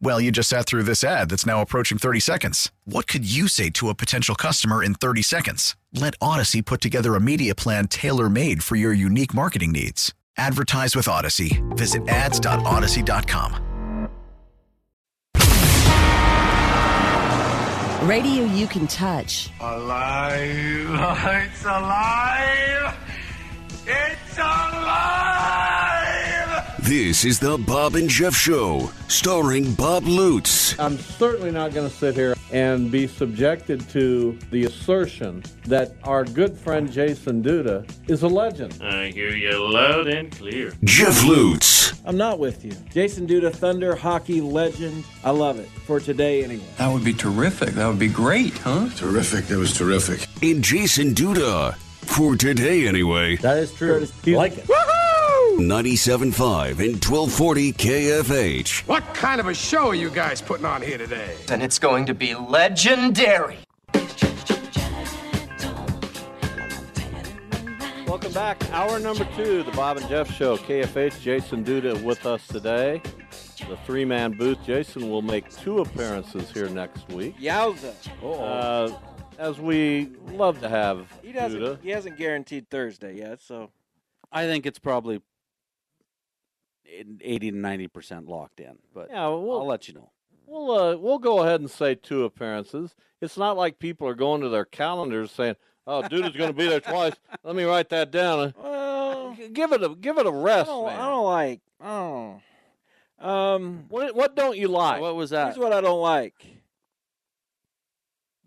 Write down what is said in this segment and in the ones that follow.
Well, you just sat through this ad that's now approaching 30 seconds. What could you say to a potential customer in 30 seconds? Let Audacy put together a media plan tailor made for your unique marketing needs. Advertise with Audacy. Visit ads.audacy.com. Radio you can touch. Alive! It's alive! It's alive! This is the Bob and Jeff Show, starring Bob Lutz. I'm certainly not going to sit here and be subjected to the assertion that our good friend Jason Duda is a legend. I hear you loud and clear. Jeff Lutz. I'm not with you. Jason Duda, Thunder hockey legend. I love it. For today, anyway. That would be terrific. That would be great, huh? Terrific. That was terrific. And Jason Duda. For today, anyway. That is true. I like it. 97.5 and 1240 KFH. What kind of a show are you guys putting on here today? And it's going to be legendary. Welcome back. Hour number two, the Bob and Jeff Show. KFH, Jason Duda with us today. The three man booth. Jason will make two appearances here next week. Yowza. Uh, as we love to have He doesn't. Duda. He hasn't guaranteed Thursday yet, so I think it's probably in 80 to 90 percent locked in, but Yeah, we'll, I'll let you know. We'll uh, we'll go ahead and say two appearances. It's not like people are going to their calendars saying, "Oh, dude is going to be there twice." Let me write that down. well, Give it a give it a I rest, don't, I don't like. Oh, um, What what don't you like? What was that? here's what I don't like: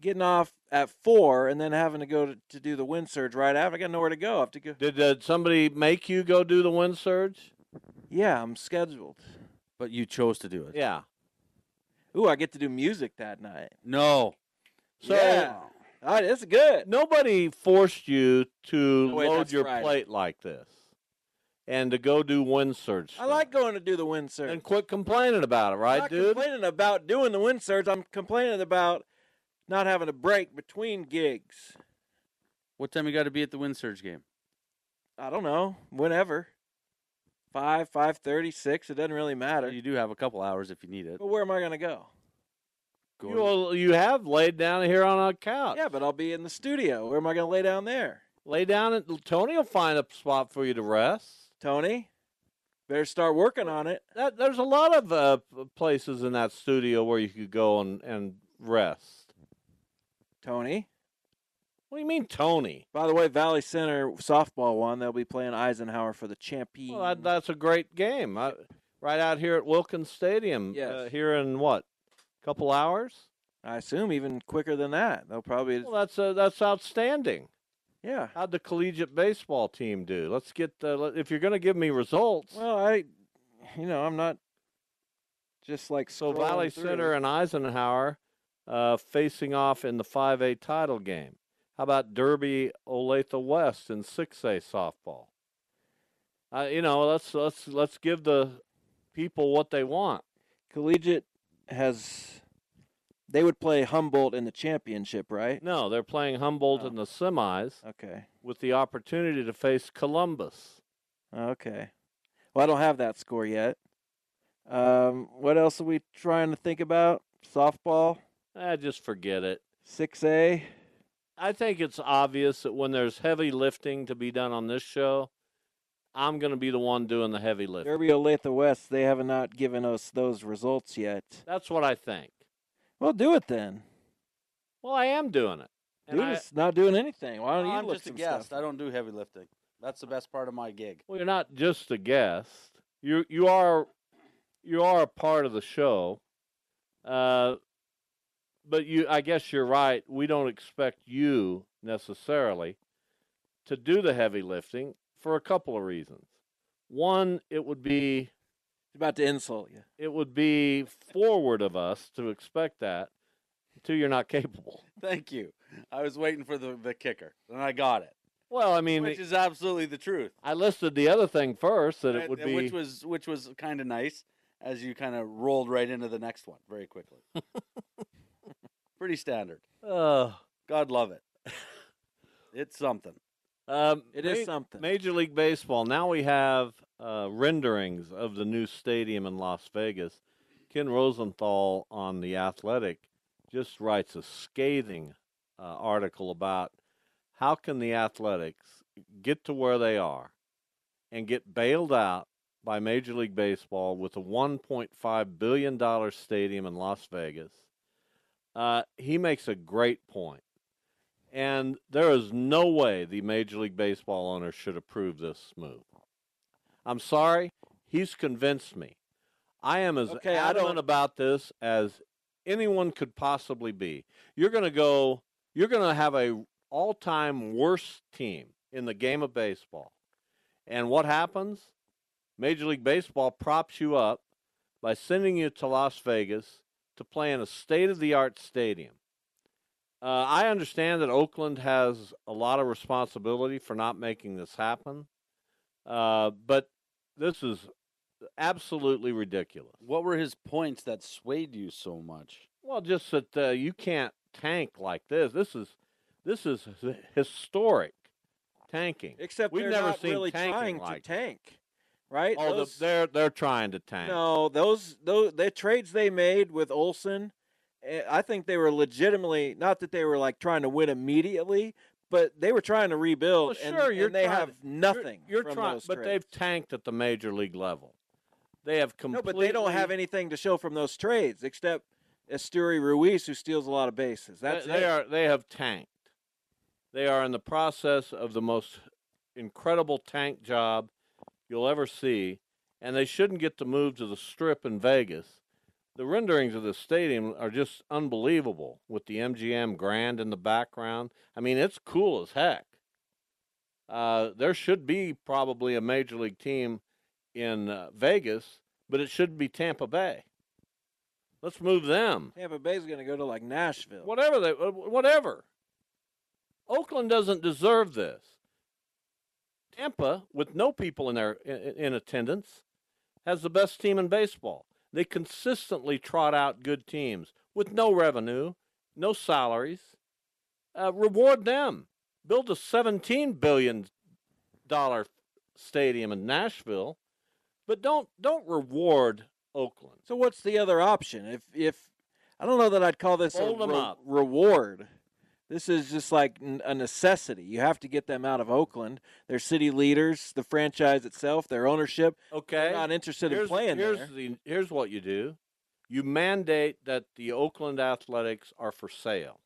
getting off at four and then having to go to, to do the wind surge right after. I got nowhere to go. I have to go. Did uh, somebody make you go do the wind surge? Yeah, I'm scheduled. But you chose to do it. Yeah. Ooh, I get to do music that night. No. So yeah, All right, that's good. nobody forced you to Oh, wait, load your Friday. plate like this and to go do wind surge. I like going to do the wind surge. and quit complaining about it, I'm right, not dude? complaining about doing the wind surge. I'm complaining about not having a break between gigs. What time you got to be at the wind surge game? I don't know. Whenever. Five, five thirty, six. It doesn't really matter. You do have a couple hours if you need it. But where am I going to go? You, well, you have laid down here on a couch. Yeah, but I'll be in the studio. Where am I going to lay down there? Lay down and Tony will find a spot for you to rest. Tony, better start working on it. That, there's a lot of uh, places in that studio where you could go and, and rest. Tony. What do you mean, Tony? By the way, Valley Center softball won. They'll be playing Eisenhower for the champion. Well, that, that's a great game. I, right out here at Wilkins Stadium. Yes. Uh, here in what? A couple hours? I assume even quicker than that. They'll probably. Well, that's uh, that's outstanding. yeah. How'd the collegiate baseball team do? Let's get uh, if you're going to give me results. Well, I, you know, I'm not just like so Valley through. Center and Eisenhower uh, facing off in the 5A title game. How about Derby Olathe West in 6A softball? Uh, you know, let's let's let's give the people what they want. collegiate has. They would play Humboldt in the championship, right? No, they're playing Humboldt Oh. in the semis Okay. with the opportunity to face Columbus. Okay. Well, I don't have that score yet. Um, what else are we trying to think about? Softball, Ah, just forget it. six A. I think it's obvious that when there's heavy lifting to be done on this show, I'm going to be the one doing the heavy lifting. Derby Olathe West. They have not given us those results yet. That's what I think. Well, do it then. Well, I am doing it. And Dude I- is not doing anything. Why don't you I'm look just a guest. stuff? I don't do heavy lifting. That's the best part of my gig. Well, you're not just a guest. You you are you are a part of the show. Uh, but you, I guess you're right. We don't expect you necessarily to do the heavy lifting for a couple of reasons. One, it would be He's about to insult you. it would be forward of us to expect that Two, you're not capable. Thank you. I was waiting for the, the kicker, and I got it. Well, I mean, which is absolutely the truth. I listed the other thing first that it would be which was which was kind of nice as you kind of rolled right into the next one very quickly. Pretty standard. uh, God love it. it's something. Um, It is something. Major League Baseball. Now we have uh, renderings of the new stadium in Las Vegas. Ken Rosenthal on the Athletic just writes a scathing uh, article about how can the Athletics get to where they are and get bailed out by Major League Baseball with a 1.5 billion dollar stadium in Las Vegas. Uh, he makes a great point. And there is no way the Major League Baseball owner should approve this move. I'm sorry, he's convinced me. I am as Okay, adamant about this as anyone could possibly be. You're going to go. You're going to have a all-time worst team in the game of baseball, and what happens? Major League Baseball props you up by sending you to Las Vegas to play in a state-of-the-art stadium. Uh, I understand that Oakland has a lot of responsibility for not making this happen, uh, but this is absolutely ridiculous. What were his points that swayed you so much? Well, just that uh, you can't tank like this. This is this is historic tanking. Except we've never not seen really tanking trying like to tank, right? Oh, the, they're they're trying to tank. No, those those the trades they made with Olson, eh, I think they were legitimately not that they were like trying to win immediately, but they were trying to rebuild. Well, and, sure, you're and they trying have you're- nothing. You're, from trying, those but trades. they've tanked at the major league level. They have no, but they don't have anything to show from those trades except Esteury Ruiz, who steals a lot of bases. That's they, they are they have tanked. They are in the process of the most incredible tank job you'll ever see, and they shouldn't get to move to the Strip in Vegas. The renderings of the stadium are just unbelievable with the MGM Grand in the background. I mean, it's cool as heck. Uh, there should be probably a major league team in uh, Vegas, but it should be Tampa Bay. Let's move them Tampa Bay's going to go to like Nashville. whatever they uh, whatever. Oakland doesn't deserve this. Tampa, with no people in their in, in attendance, has the best team in baseball. They consistently trot out good teams with no revenue, no salaries. Uh, reward them. Build a seventeen billion dollar stadium in Nashville, but don't don't reward Oakland. So what's the other option? If if I don't know that I'd call this Hold a re- up. reward. This is just like a necessity. You have to get them out of Oakland. They're city leaders, the franchise itself, their ownership. Okay. They're not interested in here's, playing here's there. The, here's what you do. You mandate that the Oakland Athletics are for sale.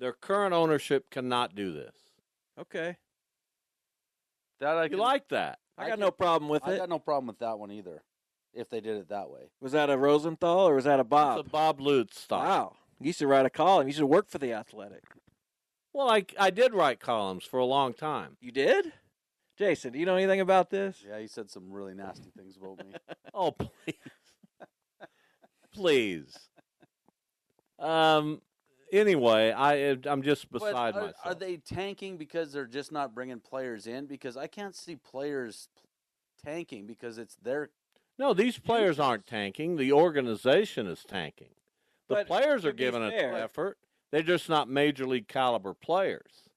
Their current ownership cannot do this. Okay. That I You can- like that? I I got can- no problem with I it. I got no problem with that one either. If they did it that way. Was that a Rosenthal or was that a Bob? It's a Bob Lutz style. Wow. You to write a column. You to work for the Athletic. Well, I, I did write columns for a long time. You did? Jason, do you know anything about this? Yeah, he said some really nasty things about me. Oh, please. please. Um. Anyway, I I'm just But beside are, myself. are they tanking because they're just not bringing players in? Because I can't see players tanking because it's their. No, these players aren't tanking. The organization is tanking. The But players are giving fair- it effort. They're just not major league caliber players.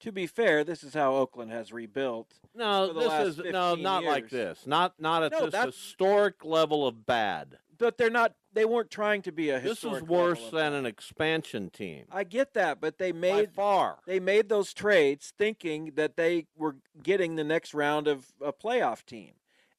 To be fair, this is how Oakland has rebuilt. No, this is no, 15 not like this. Not not at No, this historic level of bad. But they're not they weren't trying to be a This is worse than an expansion team I get that, but they by made far. they made those trades thinking that they were getting the next round of a playoff team,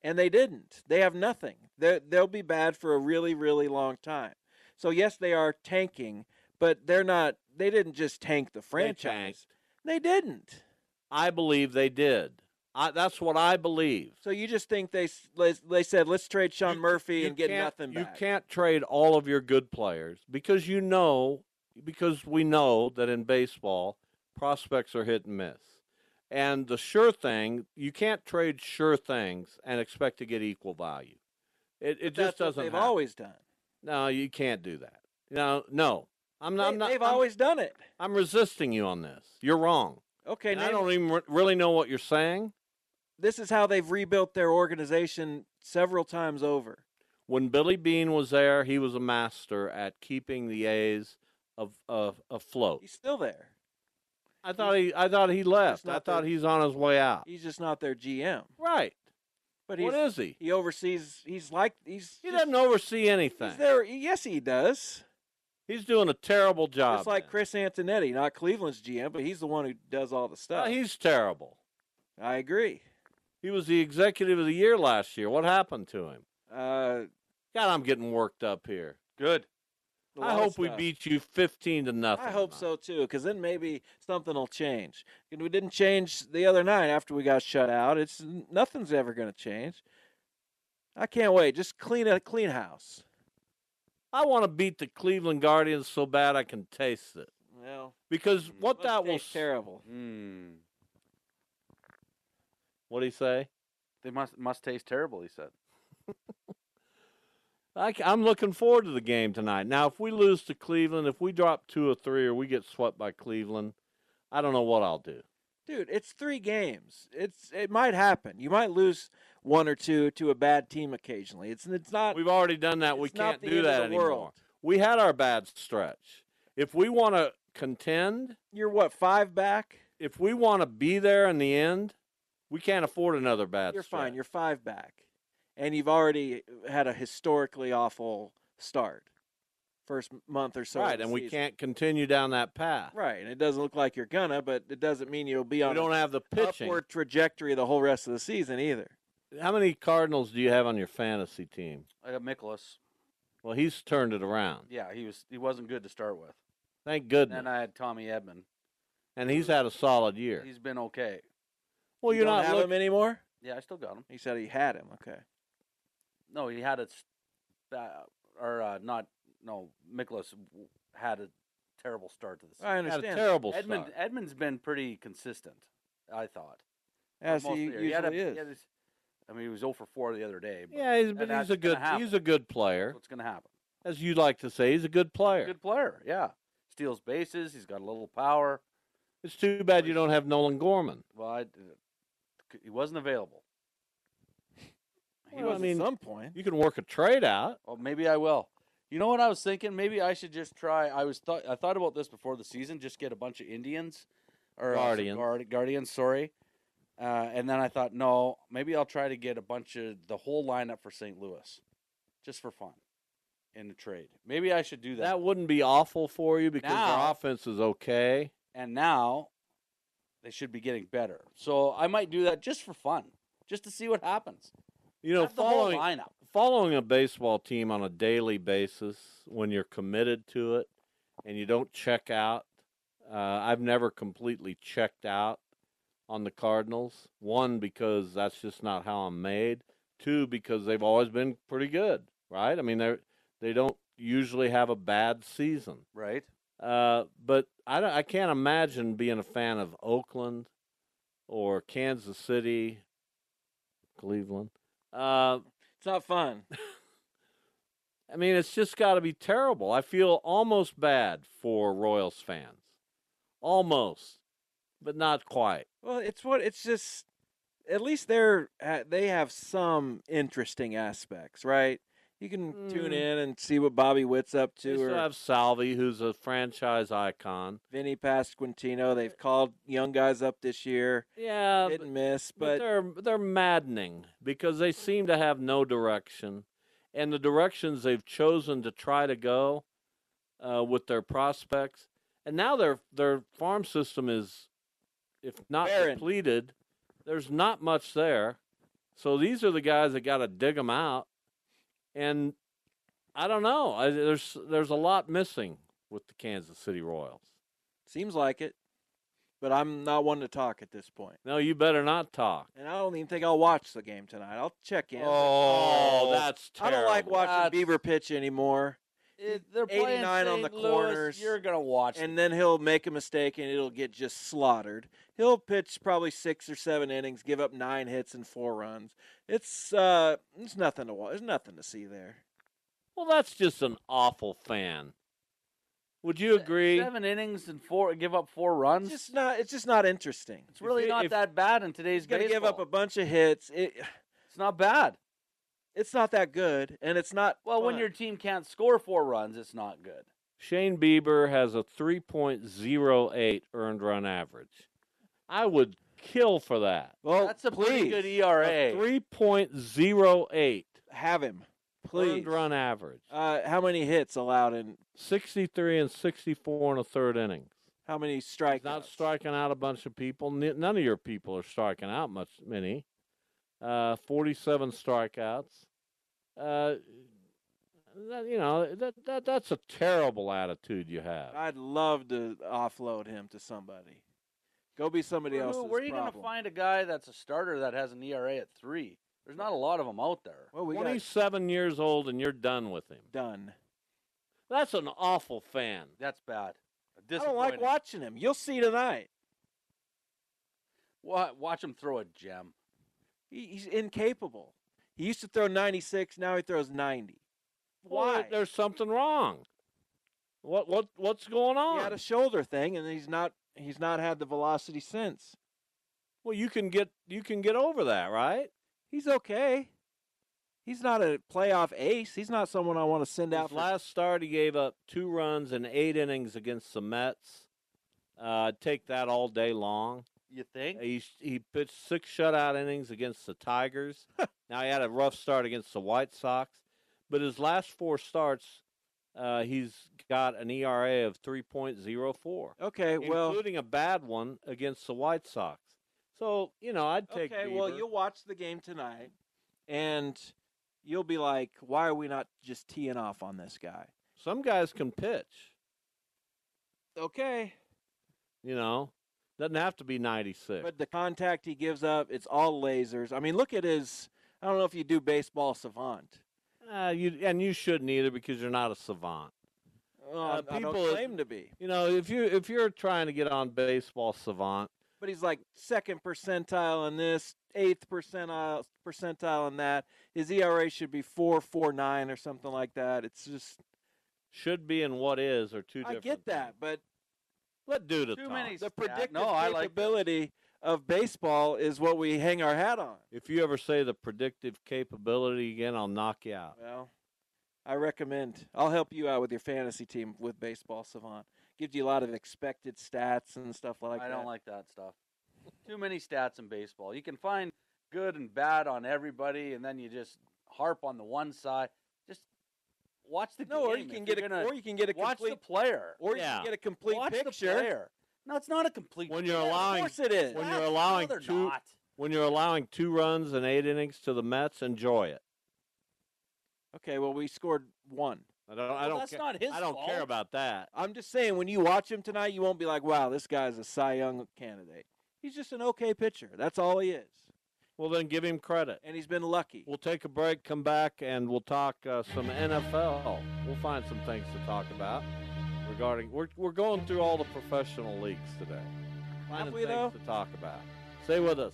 and they didn't. They have nothing. They they'll be bad for a really really long time. So yes, they are tanking, but they're not. They didn't just tank the franchise. tanked. They didn't. I believe they did. I, that's what I believe. So you just think they they they said let's trade Sean Murphy You and get nothing You can't trade all of your good players because you know, because we know that in baseball, prospects are hit and miss. And the sure thing, you can't trade sure things and expect to get equal value. It, it just that's what doesn't They've happen. always done. No, you can't do that. No, no. I'm not. They, I'm not they've I'm- always done it. I'm resisting you on this. You're wrong. Okay, I don't even re- really know what you're saying. this is how they've rebuilt their organization several times over. When Billy Beane was there, he was a master at keeping the A's of, of afloat. He's still there. I thought he I thought he left. I thought the- he's on his way out. He's just not their GM. Right. But What he's, is he? He oversees. He's like he's. He just- doesn't oversee anything. He's there. Yes, he does. He's doing a terrible job. Just like Chris Antonetti, not Cleveland's GM, but he's the one who does all the stuff. he's terrible. I agree. He was the executive of the year last year. What happened to him? Uh, God, I'm getting worked up here. Good. A I lot of hope we beat you 15 to nothing. I hope so too, because then maybe something will change. And we didn't change the other night after we got shut out. It's nothing's ever going to change. I can't wait. Just clean a clean house. I want to beat the Cleveland Guardians so bad I can taste it. Well, Because what that will taste terrible. Mm. What do you say? They must must taste terrible. He said. I, am looking forward to the game tonight. Now, if we lose to Cleveland, if we drop two or three, or we get swept by Cleveland, I don't know what I'll do. Dude, it's three games. It's it might happen. You might lose one or two to a bad team occasionally. It's it's not. We've already done that. We can't do that anymore. world. We had our bad stretch. If we want to contend, You're what five back? if we want to be there in the end, we can't afford another bad You're stretch. fine. You're five back, and you've already had a historically awful start. First month or so. right, the and we can't continue down that path. Right, and it doesn't look like you're gonna, but it doesn't mean you'll be We on don't an have the pitching. upward trajectory the whole rest of the season either. How many Cardinals do you have on your fantasy team? I got Nicholas. Well, he's turned it around. Yeah, he was he wasn't good to start with. Thank goodness. Then I had Tommy Edman. and he's had a solid year. He's been okay. Well, You you're don't not have look- him anymore. Yeah, I still got him. He said he had him. Okay. No, he had it. Uh, or uh, not. No, Nicholas had a terrible start to the season. I had a understand. terrible Edman start. Edman's been pretty consistent. I thought. As Most he of the usually had a- is. he had his- I mean, he was 0 for 4 the other day. But Yeah, he's, but he's a good happen. he's a good player, What's going to happen? as you like to say. He's a good player. Good player, yeah. Steals bases. He's got a little power. It's too bad you don't have Nolan Gorman. Well, I, he wasn't available. He Well, was I At mean, some point. you can work a trade out. Well, maybe I will. You know what I was thinking? Maybe I should just try. I was thought I thought about this before the season. Just get a bunch of Indians or uh, Guardians. guard, guardians. Sorry. Uh, and then I thought, no, maybe I'll try to get a bunch of the whole lineup for St. Louis, just for fun, in a trade. Maybe I should do that. That wouldn't be awful for you because Now- their offense is okay. and now they should be getting better. So I might do that just for fun, just to see what happens. You know, Have the whole following lineup. following a baseball team on a daily basis when you're committed to it and you don't check out. Uh, I've never completely checked out on the Cardinals. One because that's just not how I'm made. Two because they've always been pretty good, right? I mean they they don't usually have a bad season. Right. Uh, but I, don't- I can't imagine being a fan of Oakland or Kansas City, Cleveland. Uh, It's not fun. I mean, it's just got to be terrible. I feel almost bad for Royals fans, almost, but not quite. Well, it's what it's just. At least they're they have some interesting aspects, right? You can tune Mm. in and see what Bobby Witt's up They to, still or have Salvy, who's a franchise icon. Vinny Pasquantino. They've called young guys up this year, Yeah, but, and miss, but but they're they're maddening because they seem to have no direction, and the directions they've chosen to try to go uh, with their prospects, and now their their farm system is, if not Barren. depleted, there's not much there. So these are the guys that got to dig them out, and I don't know. I, there's there's a lot missing with the Kansas City Royals. seems like it. but I'm not one to talk at this point. No, you better not talk. And I don't even think I'll watch the game tonight. I'll check in. but- Oh, oh that's I don't like watching That's- Bieber pitch anymore. It, they're playing 89 on the St. Louis, corners, You're gonna watch. And then he'll make a mistake and it'll get just slaughtered. He'll pitch probably six or seven innings, give up nine hits and four runs. It's uh, it's nothing to watch. There's nothing to see there. Well, that's just an awful fan. Would you agree? Seven innings and four, give up four runs. It's just not. It's just not interesting. it's really you- not if- that bad in today's He's got to give up a bunch of hits. It, It's not bad. It's not that good, and it's not. Well, when your team can't score four runs, it's not good. Shane Bieber has a 3.08 earned run average. I would kill for that. well, That's a please pretty good ERA. A 3.08 have him, please. earned run average. Uh, how many hits allowed in? 63 and 64 in a third inning. How many He's strikeouts? not striking out a bunch of people. None of your people are striking out much many. Uh, 47 strikeouts. Uh, that, you know that, that that's a terrible attitude you have. I'd love to offload him to somebody. Go be somebody Where, else's where are you going to find a guy that's a starter that has an ERA at three? There's not a lot of them out there. Well, we got 27 years old and you're done with him. done. That's an awful fan. That's bad. I don't like watching him. You'll see tonight. Wa- Watch him throw a gem. He, he's incapable. He used to throw 96. Now he throws 90. Why? there- there's something wrong. What what what's going on? He had a shoulder thing, and he's not. He's not had the velocity since. well, you can get you can get over that, right? He's okay. He's not a playoff ace. He's not someone I want to send out. His For, last start, he gave up two runs in eight innings against the Mets. Uh, I'd take that all day long. You think? He he pitched six shutout innings against the Tigers. now he had a rough start against the White Sox, but his last four starts, uh, he's got an ERA of three point zero four, okay, well, including a bad one against the White Sox. So you know, I'd take. okay, well, you'll watch the game tonight, and you'll be like, "Why are we not just teeing off on this guy?" Some guys can pitch. Okay, You know, doesn't have to be ninety six. but the contact he gives up, it's all lasers. I mean, look at his. I don't know if you do baseball savant. Uh, you and you shouldn't either because you're not a savant. Well, Uh, I don't people- claim to be, You know, if you if you're trying to get on baseball savant, but he's like second percentile in this, eighth percentile percentile in that. His ERA should be four four nine or something like that. It's just should be and what is are two I get that, but Let dude Too talk. many the stat- predictive no, I like capability of baseball is what we hang our hat on. If you ever say the predictive capability again, I'll knock you out. Well, I recommend. I'll help you out with your fantasy team with Baseball Savant. Gives you a lot of expected stats and stuff like I that. I don't like that stuff. Too many stats in baseball. You can find good and bad on everybody, and then you just harp on the one side. Just watch the No, game. or you can you're get a gonna or you can get a watch complete the player. or you can get a complete watch picture. the player. No, it's not a complete. When you're picture. allowing- Of course it is. when Ah, you're allowing they're two- not. When you're allowing two runs and eight innings to the Mets, enjoy it. Okay, well we scored one. I don't. I don't. that's ca- not his I don't care about that. I'm just saying when you watch him tonight, you won't be like, "Wow, this guy's a Cy Young candidate." He's just an okay pitcher. That's all he is, Well, then give him credit. and he's been lucky. We'll take a break, come back, and we'll talk uh, some NFL. We'll find some things to talk about regarding. We're we're going through all the professional leagues today. Finding things though? to talk about. Stay with us.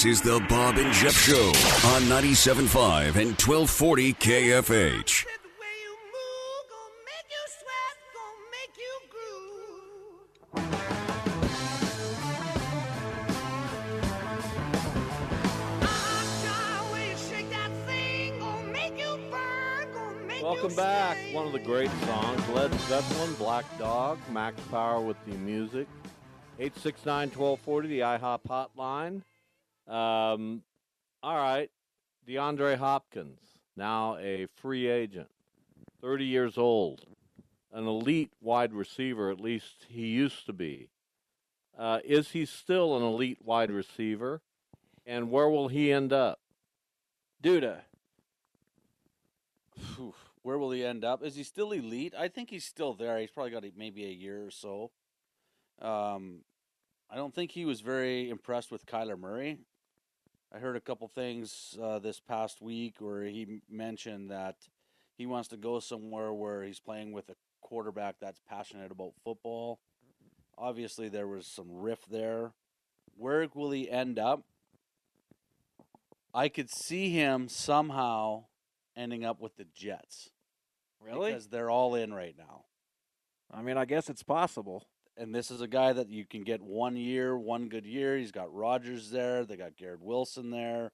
This is the Bob and Jeff Show on 97.5 and 1240 KFH. Welcome back. One of the great songs, Led Zeppelin, Black Dog, Max Power with the music. 869-1240, the IHOP hotline. Um, all right, DeAndre Hopkins, now a free agent, 30 years old, an elite wide receiver, at least he used to be. Uh, is he still an elite wide receiver? And where will he end up? Duda. Phew, Where will he end up? Is he still elite? I think he's still there. He's probably got maybe a year or so. Um, I don't think he was very impressed with Kyler Murray. I heard a couple things uh, this past week where he mentioned that he wants to go somewhere where he's playing with a quarterback that's passionate about football. Obviously, there was some rift there. Where will he end up? I could see him somehow ending up with the Jets. Really? Because they're all in right now. I mean, I guess it's possible. And this is a guy that you can get one year, one good year. He's got Rodgers there. They got Garrett Wilson there.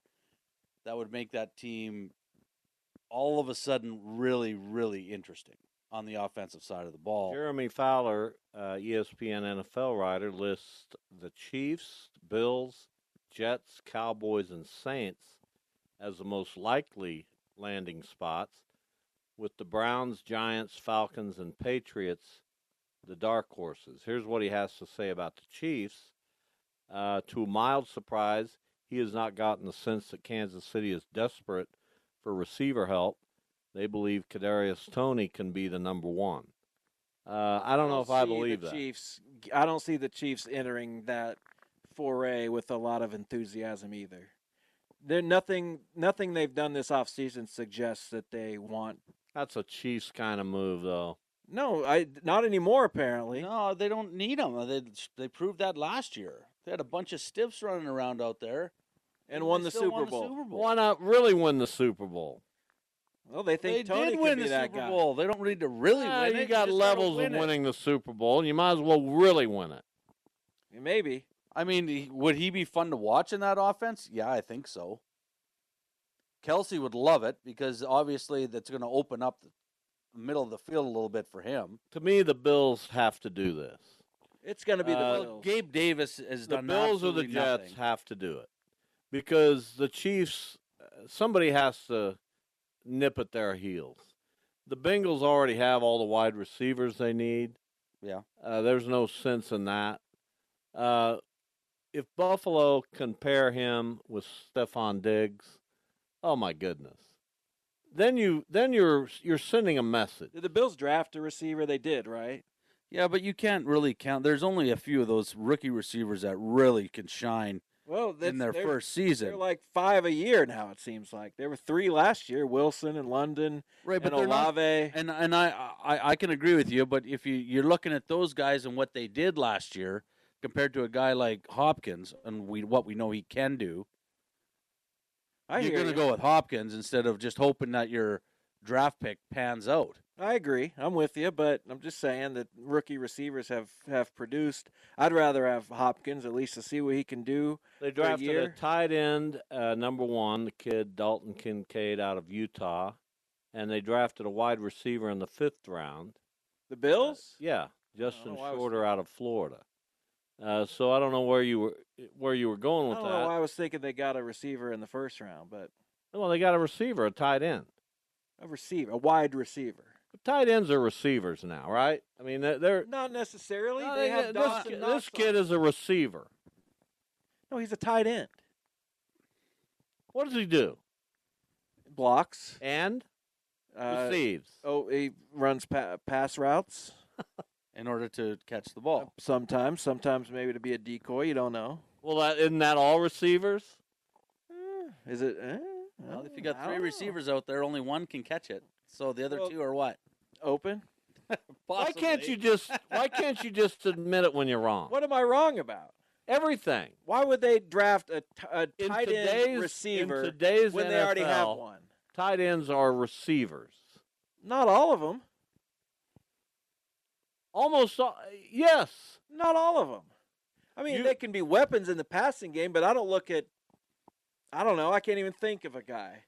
That would make that team all of a sudden really, really interesting on the offensive side of the ball. Jeremy Fowler, uh, ESPN NFL writer, lists the Chiefs, Bills, Jets, Cowboys, and Saints as the most likely landing spots, with the Browns, Giants, Falcons, and Patriots the dark horses. Here's what he has to say about the Chiefs. Uh, to a mild surprise, he has not gotten the sense that Kansas City is desperate for receiver help. They believe Kadarius Toney can be the number one. Uh, I don't know if I believe the that. Chiefs. I don't see the Chiefs entering that foray with a lot of enthusiasm either. They're nothing. Nothing they've done this offseason suggests that they want. That's a Chiefs kind of move, though. No, I not anymore. Apparently, No, they don't need them. They they proved that last year. They had a bunch of stiffs running around out there, and they won the Super won Bowl. The Super Bowl. Why not really win the Super Bowl? Well, they They think Toney did could win be the that Super guy. Bowl. They don't need to really Ah, win you it. got just gotta levels win of it. winning the Super Bowl. You might as well really win it. Maybe. I mean, would he be fun to watch in that offense? Yeah, I think so. Kelce would love it because obviously that's going to open up the middle of the field a little bit for him. To me, the Bills have to do this. It's going to be the Uh, Bills. Gabe Davis has the done Bills or the Jets nothing. have to do it because the Chiefs, uh, somebody has to nip at their heels. The Bengals already have all the wide receivers they need. Yeah. Uh, there's no sense in that. Uh, if Buffalo can pair him with Stefon Diggs, oh my goodness, then you then you're you're sending a message. Did the Bills draft a receiver? They did, right? Yeah, but you can't really count. There's only a few of those rookie receivers that really can shine Well, in their first season. They're like five a year now. It seems like there were three last year: Wilson and London, Right, but and they're not- Olave. and and I, I I can agree with you, but if you you're looking at those guys and what they did last year compared to a guy like Hopkins and we what we know he can do, I you're going to ya. go with Hopkins instead of just hoping that your draft pick pans out. I agree. I'm with you, but I'm just saying that rookie receivers have have produced. I'd rather have Hopkins at least to see what he can do. They for a drafted a, tight end, uh, number one, the kid Dalton Kincaid out of Utah, and they drafted a wide receiver in the fifth round. The Bills? Yeah, Justin know why was Shorter out of Florida. Uh, so I don't know where you were where you were going I with don't that. know why I was thinking they got a receiver in the first round, but Well, they got a receiver, a tight end. a receiver, a wide receiver. Tight ends are receivers now, right? I mean, they're, they're Not necessarily. No, they they- have this, kid- this kid is a receiver. No, he's a tight end. What does he do? Blocks and uh, receives. Oh, he runs pa- pass routes in order to catch the ball. sometimes. Sometimes maybe to be a decoy. You don't know. Well, that isn't that all receivers? Is it? Eh, Well, if you I got don't three know. receivers out there, only one can catch it. So the other Well, two are what? Open. Why can't you just Why can't you just admit it when you're wrong? What am I wrong about? Everything. Why would they draft a, t- a In tight today's- end receiver in today's when they already have NFL, one? Tight ends are receivers. Not all of them. Almost all, yes. Not all of them. I mean, You- they can be weapons in the passing game, but I don't look at. I don't know. I can't even think of a guy.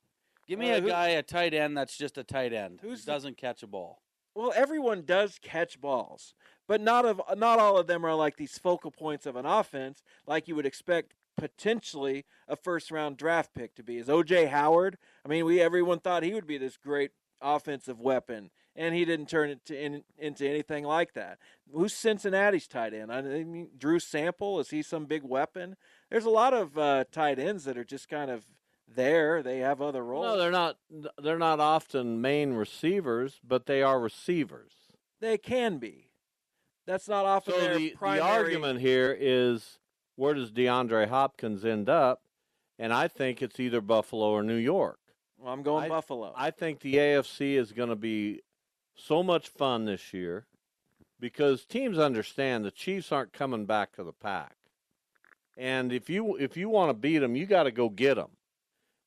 Give me Uh, a who- guy, a tight end that's just a tight end who doesn't catch a ball. Well, everyone does catch balls, but not of not all of them are like these focal points of an offense, like you would expect potentially a first round draft pick to be. Is OJ Howard? I mean, we everyone thought he would be this great offensive weapon, and he didn't turn it to, in, into anything like that. Who's Cincinnati's tight end? I mean, Drew Sample is he some big weapon? There's a lot of uh, tight ends that are just kind of there. They have other roles. No, they're not. They're not often main receivers, but they are receivers. They can be. That's not often So the, the argument here is where does DeAndre Hopkins end up? And I think it's either Buffalo or New York. Well, I'm going I- Buffalo. I think the AFC is going to be so much fun this year because teams understand the Chiefs aren't coming back to the pack. And if you if you want to beat them, you got to go get them.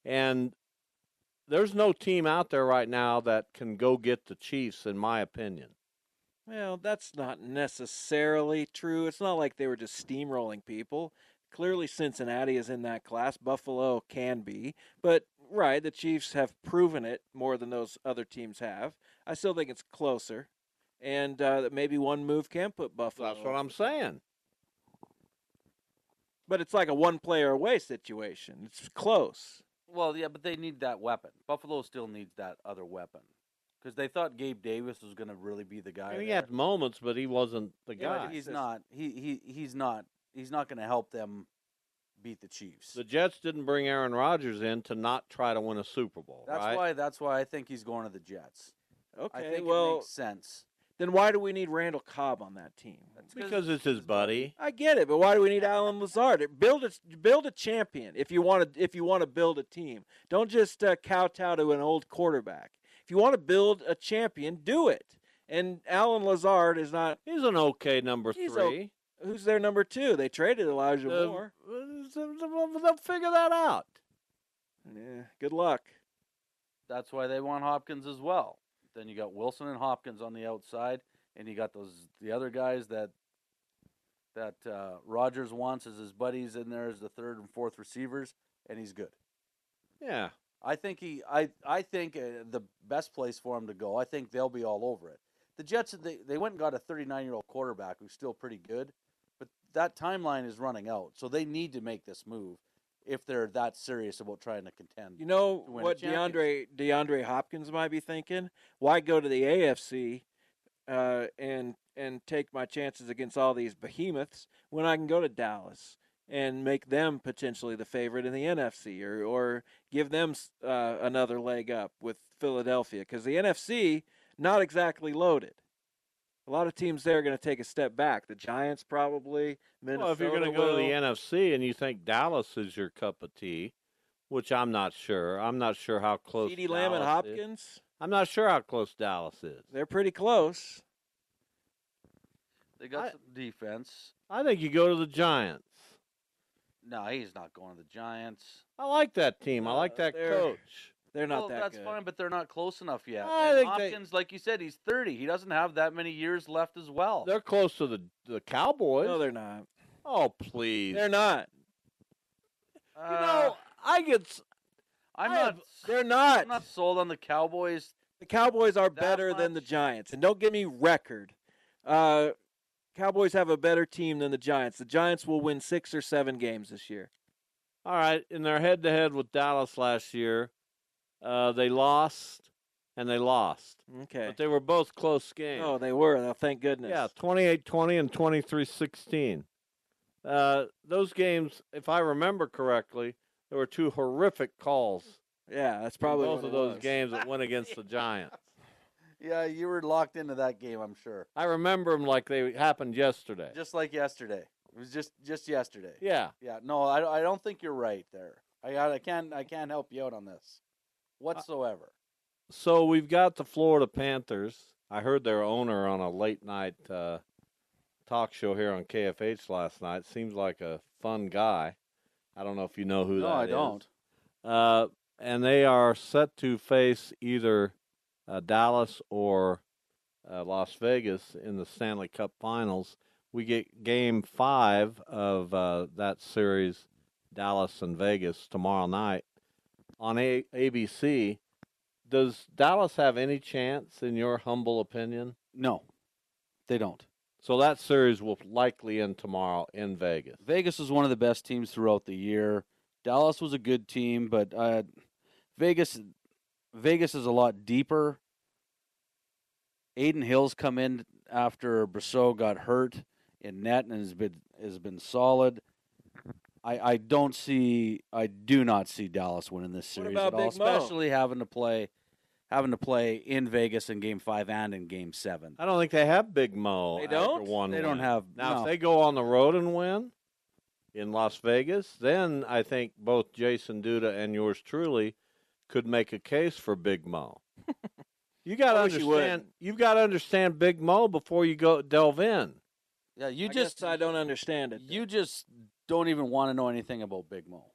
And there's no team out there right now that can go get the Chiefs in my opinion. Well, that's not necessarily true. It's not like they were just steamrolling people. Clearly, Cincinnati is in that class. Buffalo can be. But, right, the Chiefs have proven it more than those other teams have. I still think it's closer. And uh, that maybe one move can put Buffalo. That's what I'm saying. But it's like a one player away situation. It's close. Well, yeah, but they need that weapon. Buffalo still needs that other weapon because they thought Gabe Davis was going to really be the guy. he there. had moments, but he wasn't the Yeah, guy. he's not. He he he's not. He's not going to help them beat the Chiefs. The Jets didn't bring Aaron Rodgers in to not try to win a Super Bowl, That's right? why. That's why I think he's going to the Jets. Okay, I think it well, makes sense. then why do we need Randall Cobb on that team? because it's his buddy. I get it, but why do we need Allen Lazard? Build a build a champion if you want to if you want to build a team. Don't just uh, kowtow to an old quarterback. If you want to build a champion, do it. And Allen Lazard is not. He's an okay number He's three. Who's their number two? They traded Elijah Uh, Moore. They'll figure that out. Yeah, good luck. That's why they want Hopkins as well. Then you got Wilson and Hopkins on the outside, and you got those the other guys that that uh, Rodgers wants as his buddies in there as the third and fourth receivers, and he's good. Yeah. I think he. I I think uh, the best place for him to go. I think they'll be all over it. The Jets they they went and got a 39 year old quarterback who's still pretty good, but that timeline is running out, so they need to make this move if they're that serious about trying to contend. You know to win a what DeAndre DeAndre Hopkins might be thinking? Why go to the AFC uh, and and take my chances against all these behemoths when I can go to Dallas and make them potentially the favorite in the NFC or or give them uh, another leg up with Philadelphia because the NFC not exactly loaded. A lot of teams there are going to take a step back. The Giants probably. Minnesota Well, if you're going to go to the NFC and you think Dallas is your cup of tea, which I'm not sure. I'm not sure how close. CeeDee Lamb and Dallas is. Hopkins, I'm not sure how close Dallas is. they're pretty close. They got I- some defense. I think you go to the Giants. No, he's not going to the Giants. I like that team. I like that they're- coach. They're not well, that that's good. fine, but they're not close enough yet. I And think they- Hopkins, like you said, he's 30. He doesn't have that many years left as well. They're close to the the Cowboys. No, they're not. oh, please. They're not. you know, I get. s- I'm I not. have- They're not. I'm not sold on the Cowboys. The Cowboys are that better than the. Giants, and don't give me record. Uh, Cowboys have a better team than the Giants. The Giants will win six or seven games this year. All right, in their head-to-head with Dallas last year, uh, they lost and they lost. Okay. But they were both close games. Oh, they were. Oh, thank goodness. Yeah, 28-20 and 23-16. Uh, those games, if I remember correctly, there were two horrific calls. Yeah, that's probably both of those was. games that went against the Giants. Yeah, you were locked into that game, I'm sure. I remember them like they happened yesterday. Just like yesterday. It was just just yesterday. Yeah. Yeah. No, I, I don't think you're right there. I I can't I can't help you out on this whatsoever. So we've got the Florida Panthers. I heard their owner on a late night uh, talk show here on KFH last night. Seems like a fun guy. I don't know if you know who No, that I is. don't. Uh, and they are set to face either uh, Dallas or uh, Las Vegas in the Stanley Cup Finals. We get Game Five of uh, that series, Dallas and Vegas tomorrow night on A- ABC. Does Dallas have any chance, in your humble opinion? No, they don't. So that series will likely end tomorrow in Vegas. Vegas was one of the best teams throughout the year. Dallas was a good team, but uh, Vegas Vegas is a lot deeper. Adin Hill's come in after Brossoit got hurt in net and has been has been solid. I, I don't see I do not see Dallas winning this series at all, Big Mo? especially having to play having to play in Vegas in game five and in game seven. I don't think they have Big Mo. They don't? One They don't have- now. no. If they go on the road and win in Las Vegas, then I think both Jason Duda and yours truly could make a case for Big Mo. you got to I you understand. You've got to understand Big Mo before you go delve in. Yeah, you I just guess I don't understand it. you just don't even want to know anything about Big Mo.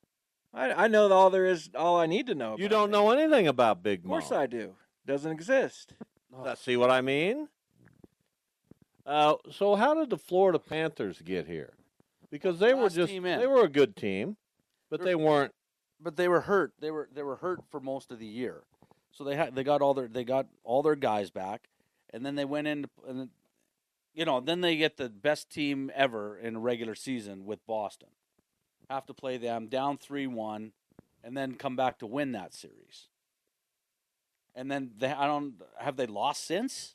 I, I know all there is, all I need to know. You don't it. know anything about Big Mo. Of course I do. Doesn't exist. Uh, See what I mean? Uh, so how did the Florida Panthers get here? Because they were Last just team in. they were a good team, but they weren't. But they were hurt. They were they were hurt for most of the year, so they had they got all their they got all their guys back, and then they went in and then, you know then they get the best team ever in a regular season with Boston. Have to play them down three one, and then come back to win that series. And then they I don't have they lost since.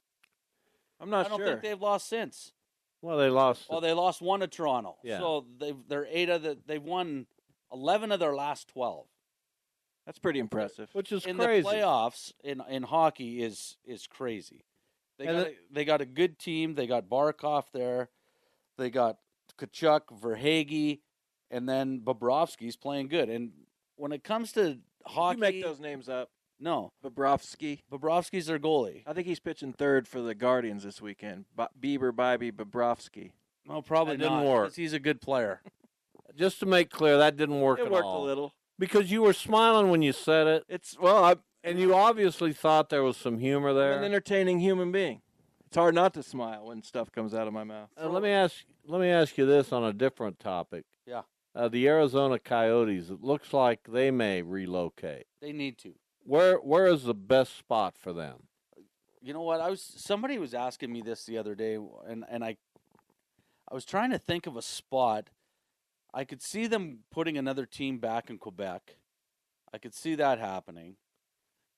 I'm not sure I don't sure. think they've lost since. Well, they lost. Well, they lost one to Toronto. Yeah. So they they're eight of the they've won eleven of their last twelve. That's pretty impressive. which is in crazy. the playoffs in in hockey is is crazy. They And got a, they got a good team. They got Barkov there. They got Tkachuk, Verhaeghe, and then Bobrovsky's playing good. And when it comes to hockey, You make those names up. no. Bobrovsky. Bobrovsky's their goalie. I think he's pitching third for the Guardians this weekend. Bo- Bieber, Bibby, Bobrovsky. No, probably That didn't not, work. 'cause He's a good player. Just to make clear, that didn't work It at worked all. a little. because you were smiling when you said it, It's well, I'm and you obviously thought there was some humor there. an entertaining human being. It's hard not to smile when stuff comes out of my mouth. Uh, let me ask. Let me ask you this on a different topic. Yeah. Uh, the Arizona Coyotes. It looks like they may relocate. They need to. Where Where is the best spot for them? You know what? I was somebody was asking me this the other day, and and I, I was trying to think of a spot. I could see them putting another team back in Quebec. I could see that happening.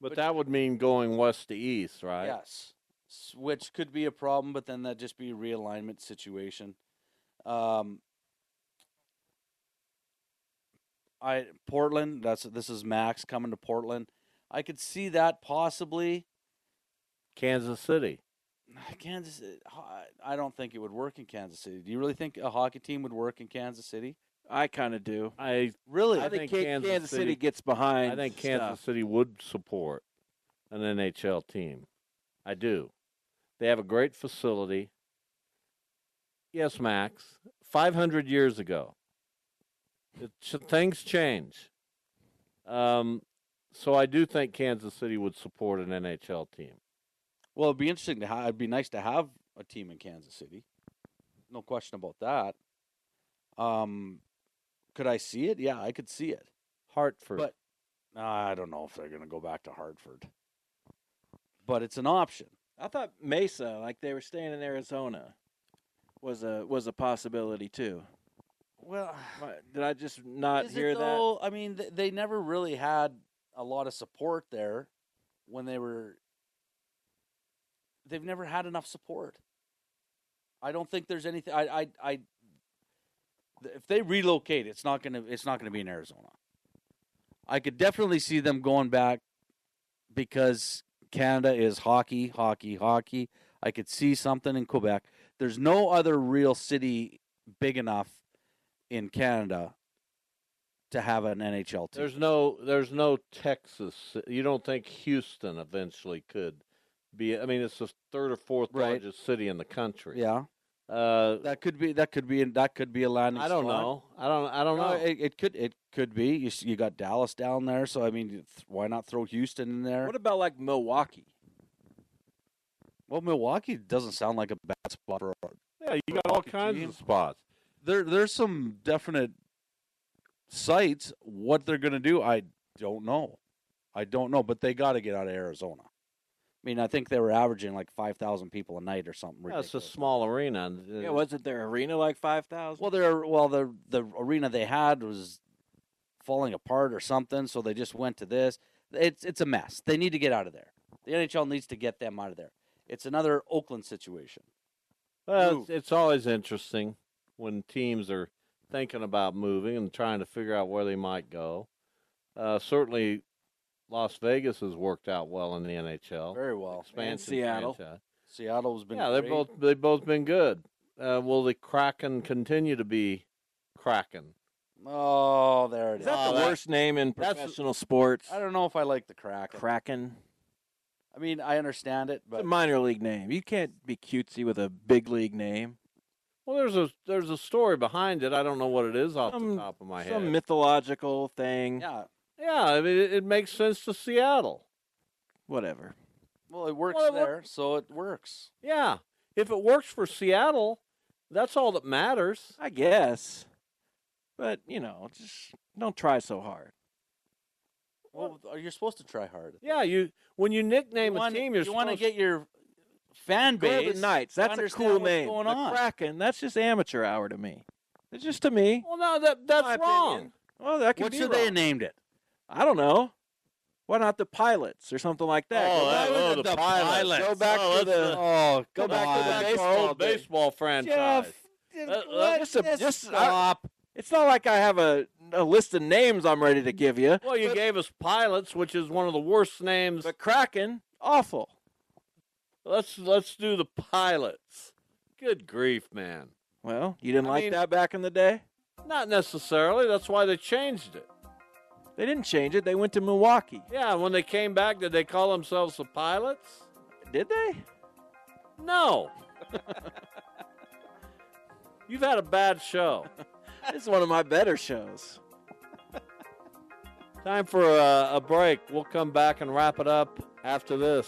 But, that would mean going west to east, right? Yes, S- which could be a problem, but then that'd just be a realignment situation. Um, I Portland. That's this is Max coming to Portland. I could see that possibly. Kansas City. Kansas. I- I don't think it would work in Kansas City. Do you really think a hockey team would work in Kansas City? I kind of do. I Really? I, I think, think Kansas Kansas, City, City- gets behind. I think Kansas stuff. City would support an NHL team. I do. They have a great facility. Yes, Max. 500 years ago. It, ch- things change. Um, so I do think Kansas City would support an NHL team. Well, it'd be interesting to have. It'd be nice to have a team in Kansas City. No question about that. Um, could I see it? Yeah, I could see it. Hartford. But I don't know if they're going to go back to Hartford. But it's an option. I thought Mesa, like they were staying in Arizona. was a was a possibility too. Well, Did I just not hear that? I mean, th- they never really had a lot of support there when they were. They've never had enough support. I don't think there's anything. I, I, I. If they relocate, it's not gonna. It's not gonna be in Arizona. I could definitely see them going back because Canada is hockey, hockey, hockey. I could see something in Quebec. There's no other real city big enough in Canada to have an NHL team. There's no there's no Texas. You don't think Houston eventually could be? I mean, it's the third or fourth Right. largest city in the country. yeah, Uh, that could be that could be that could be a landing. I don't spot. know. I don't. I don't No, know. it, it could it could be. You you got Dallas down there, so I mean, th- why not throw Houston in there? What about like Milwaukee? well, Milwaukee doesn't sound like a bad spot for. a- yeah, you got all kinds team. of spots. There there's some definite sites. What they're gonna do, I don't know. I don't know, but they got to get out of Arizona. I mean, I think they were averaging like five thousand people a night or something. Yeah, it's a small arena. Yeah, wasn't their arena like five thousand? Well, their well the the arena they had was falling apart or something, so they just went to this. It's it's a mess. They need to get out of there. The NHL needs to get them out of there. It's another Oakland situation. Well, it's, it's always interesting when teams are thinking about moving and trying to figure out where they might go. Uh, certainly, Las Vegas has worked out well in the NHL. Very well. Expansion Seattle. franchise. Seattle's been Yeah, they've both they've both been good. Uh, will the Kraken continue to be Kraken? Oh, there it Is is. that Oh, the that- worst name in professional sports? I don't know if I like the Kraken. Kraken. I mean, I understand it, It's but a minor league name. You can't be cutesy with a big league name. Well, there's a there's a story behind it. I don't know what it is off Some- the top of my Some head. Some mythological thing. yeah. Yeah, I mean, it, it makes sense to Seattle. Whatever. Well, it works Well, it wor- there, so it works. Yeah, if it works for Seattle, that's all that matters. I guess. But, you know, just don't try so hard. Well, you're supposed to try hard. Yeah, you when you nickname you a want, team, you're you want to supposed get your fan base. Golden Knights. to That's a understand cool what's name. Going the on. Kraken. That's just amateur hour to me. It's just to me. Well, no, that that's My wrong. opinion. Well, that could What be should they wrong. have named it? I don't know. Why not the pilots or something like that? Oh, go that- back, oh, the pilots. Go back Oh, to let's, the. uh, Oh, Go Go back back to the baseball the baseball franchise. Jeff, Uh, what? uh, just a, just just I- stop. it's not like I have a, a list of names I'm ready to give you. Well, you but, gave us pilots, which is one of the worst names. but Kraken, awful. Let's let's do the pilots. Good grief, man. Well, you didn't I like mean- that back in the day. Not necessarily. That's why they changed it. They didn't change it. They went to Milwaukee. Yeah, when they came back, did they call themselves the pilots? Did they? No. You've had a bad show. this is one of my better shows. Time for a, a break. We'll come back and wrap it up after this.